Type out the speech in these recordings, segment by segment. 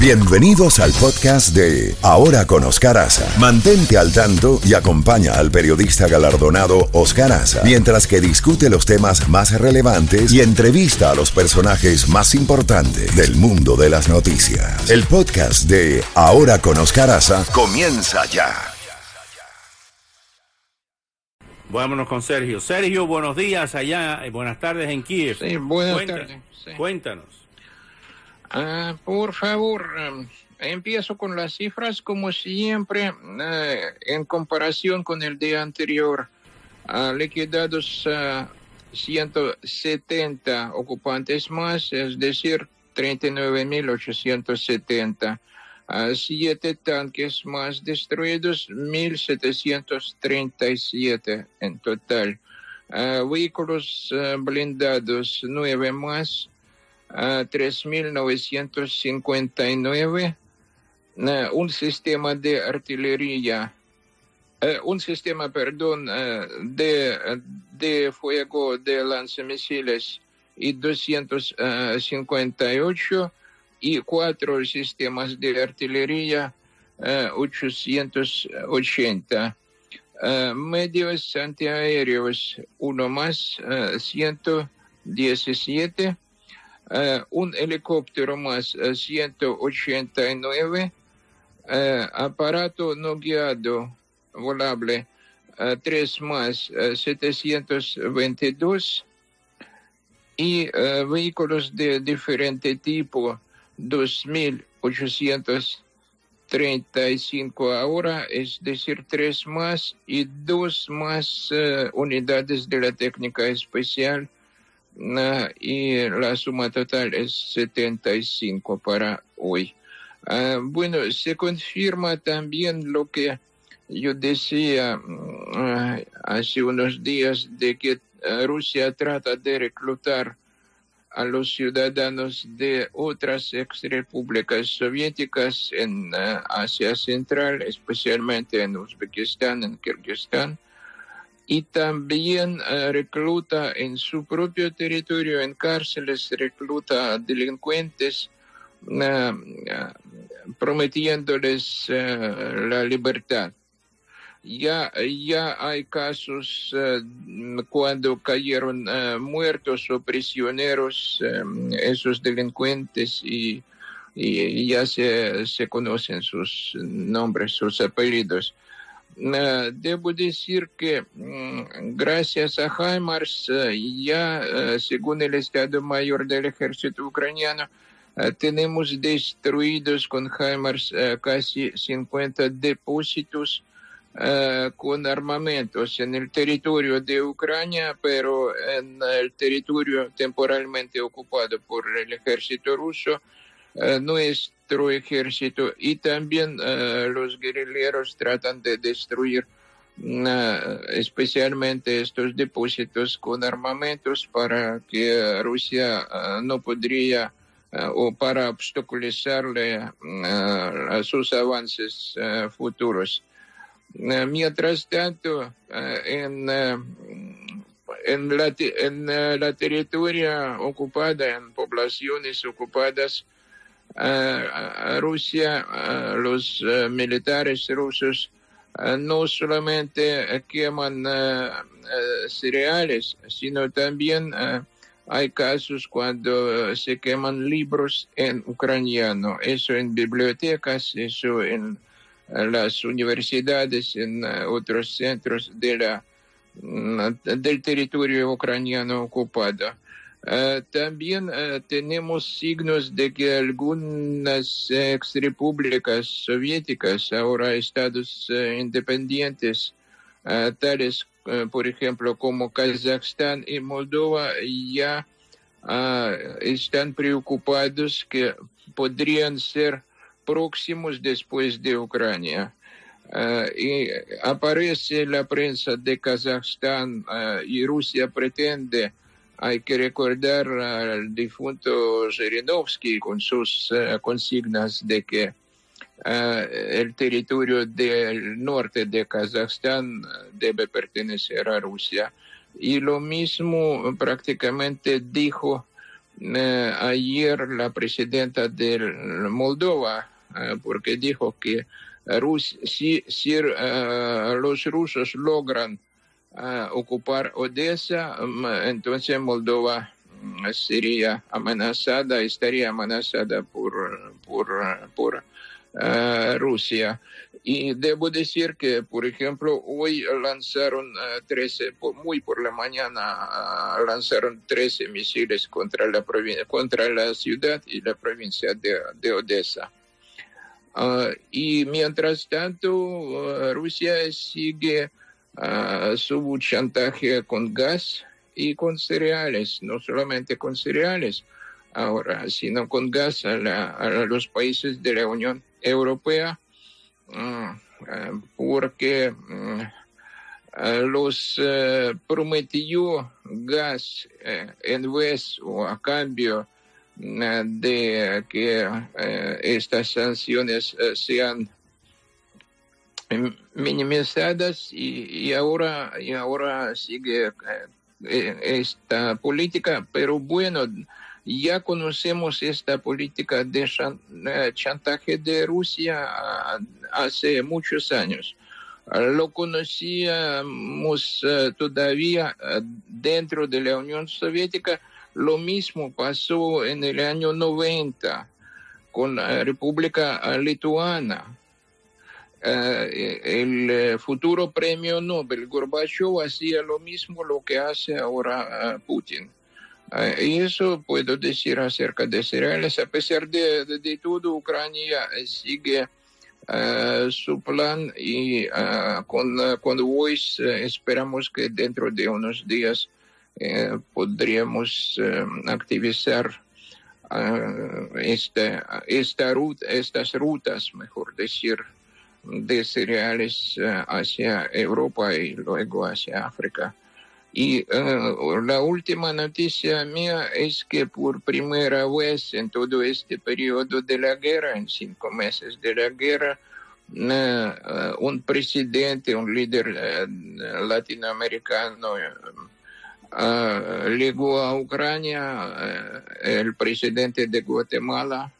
Bienvenidos al podcast de Ahora con Oscar Aza. Mantente al tanto y acompaña al periodista galardonado Oscar Aza mientras que discute los temas más relevantes y entrevista a los personajes más importantes del mundo de las noticias. El podcast de Ahora con Oscar Aza comienza ya. Vámonos con Sergio. Sergio, buenos días allá y buenas tardes en Kiev. Sí, buenas Cuéntanos. tardes. sí. Cuéntanos. Ah, por favor, em, empiezo con las cifras como siempre eh, en comparación con el día anterior. ah, liquidados ah, 170 ocupantes más, es decir, 39.870. Ah, siete tanques más destruidos, 1.737 en total. Vehículos blindados, nueve más, a 3.959, eh, un sistema de artillería, eh, un sistema, perdón, eh, de, de fuego de lanzamisiles y 258 y cuatro sistemas de artillería, eh, 880. Eh, medios antiaéreos, uno más, eh, 117 eh, un helicóptero más eh, 189, eh, aparato no guiado volable eh, 3 más eh, 722 y eh, vehículos de diferente tipo 2835 ahora, es decir, 3 más y 2 más eh, unidades de la técnica especial y la suma total es 75 para hoy. Ah, bueno, se confirma también lo que yo decía mm, ah, hace unos días de que ah, Rusia trata de reclutar a los ciudadanos de otras exrepúblicas soviéticas en Asia Central, especialmente en Uzbekistán, en Kirguistán y también eh, recluta en su propio territorio, en cárceles, recluta a delincuentes, eh, eh, prometiéndoles la libertad. Ya, ya hay casos cuando cayeron muertos o prisioneros esos delincuentes y, ya se conocen sus nombres, sus apellidos. Debo decir que gracias a HIMARS ya, según el Estado Mayor del Ejército Ucraniano, tenemos destruidos con HIMARS casi 50 depósitos con armamentos en el territorio de Ucrania, pero en el territorio temporalmente ocupado por el ejército ruso, nuestro ejército y también eh, los guerrilleros tratan de destruir eh, especialmente estos depósitos con armamentos para que Rusia eh, no podría eh, o para obstaculizarle eh, sus avances eh, futuros. Eh, Mientras tanto, eh, en, eh, en, la, en eh, la territoria ocupada, en poblaciones ocupadas, eh, a- a Rusia, los militares rusos no solamente queman cereales, sino también hay casos cuando se queman libros en ucraniano, eso en bibliotecas, eso en las universidades, en otros centros de la, del territorio ucraniano ocupado. Eh, también eh, tenemos signos de que algunas exrepúblicas soviéticas, ahora estados eh, independientes, tales por ejemplo como Kazajstán y Moldova, ya ah, están preocupados que podrían ser próximos después de Ucrania. Y aparece la prensa de Kazajstán y Rusia pretende hay que recordar al difunto Zhirinovsky con sus eh, consignas de que eh, el territorio del norte de Kazajstán eh, debe pertenecer a Rusia. Y lo mismo prácticamente dijo ayer la presidenta de Moldova, porque dijo que Rus si, si los rusos logran ocupar Odessa, mm, entonces Moldova mm, sería amenazada, estaría amenazada por, por, por Rusia. Y debo decir que, por ejemplo, hoy lanzaron 13, muy por la mañana, lanzaron 13 misiles contra la, contra la ciudad y la provincia de, de Odessa. Uh, y mientras tanto, uh, Rusia sigue su chantaje con gas y con cereales, no solamente con cereales ahora, sino con gas a, la, a los países de la Unión Europea, porque los prometió gas en vez o a cambio de que estas sanciones sean minimizadas y, y, ahora y ahora sigue esta política pero bueno ya conocemos esta política de chantaje de Rusia hace muchos años lo conocíamos todavía dentro de la Unión Soviética lo mismo pasó en el año 90 con la República Lituana. El futuro premio Nobel Gorbachev hacía lo mismo lo que hace ahora Putin. y eso puedo decir acerca de cereales. A pesar de, de, todo, Ucrania sigue su plan y con, con Voice esperamos que dentro de unos días eh, podríamos eh, activizar uh, esta, esta ruta, estas rutas, mejor decir, de cereales uh, hacia Europa y luego hacia África. Y uh, la última noticia mía es que por primera vez en todo este periodo de la guerra, en cinco meses de la guerra, un presidente, un líder latinoamericano llegó a Ucrania el presidente de Guatemala,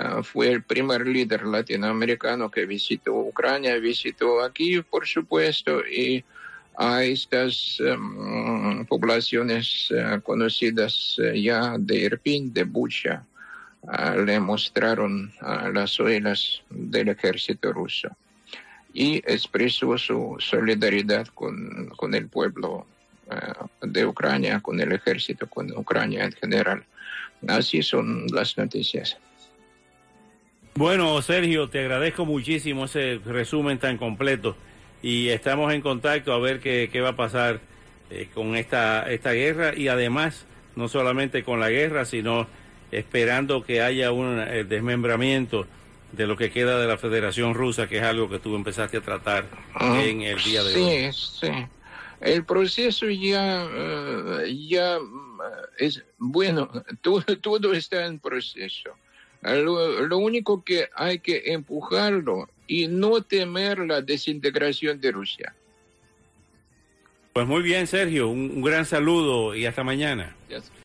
uh, fue el primer líder latinoamericano que visitó Ucrania, visitó aquí, por supuesto, y a estas um, poblaciones conocidas ya de Irpin, de Bucha, le mostraron las olas del ejército ruso y expresó su solidaridad con, con el pueblo de Ucrania, con el ejército, con Ucrania en general. Así son las noticias. Bueno, Sergio, te agradezco muchísimo ese resumen tan completo y estamos en contacto a ver qué, qué va a pasar eh, con esta, esta guerra y además no solamente con la guerra, sino esperando que haya un desmembramiento de lo que queda de la Federación Rusa, que es algo que tú empezaste a tratar en el día de hoy. Sí, sí. El proceso ya, uh, ya mm, es bueno, todo, todo está en proceso. Lo, lo, único que hay que empujarlo y no temer la desintegración de Rusia. Pues muy bien, Sergio, un, un gran saludo y hasta mañana. Yes.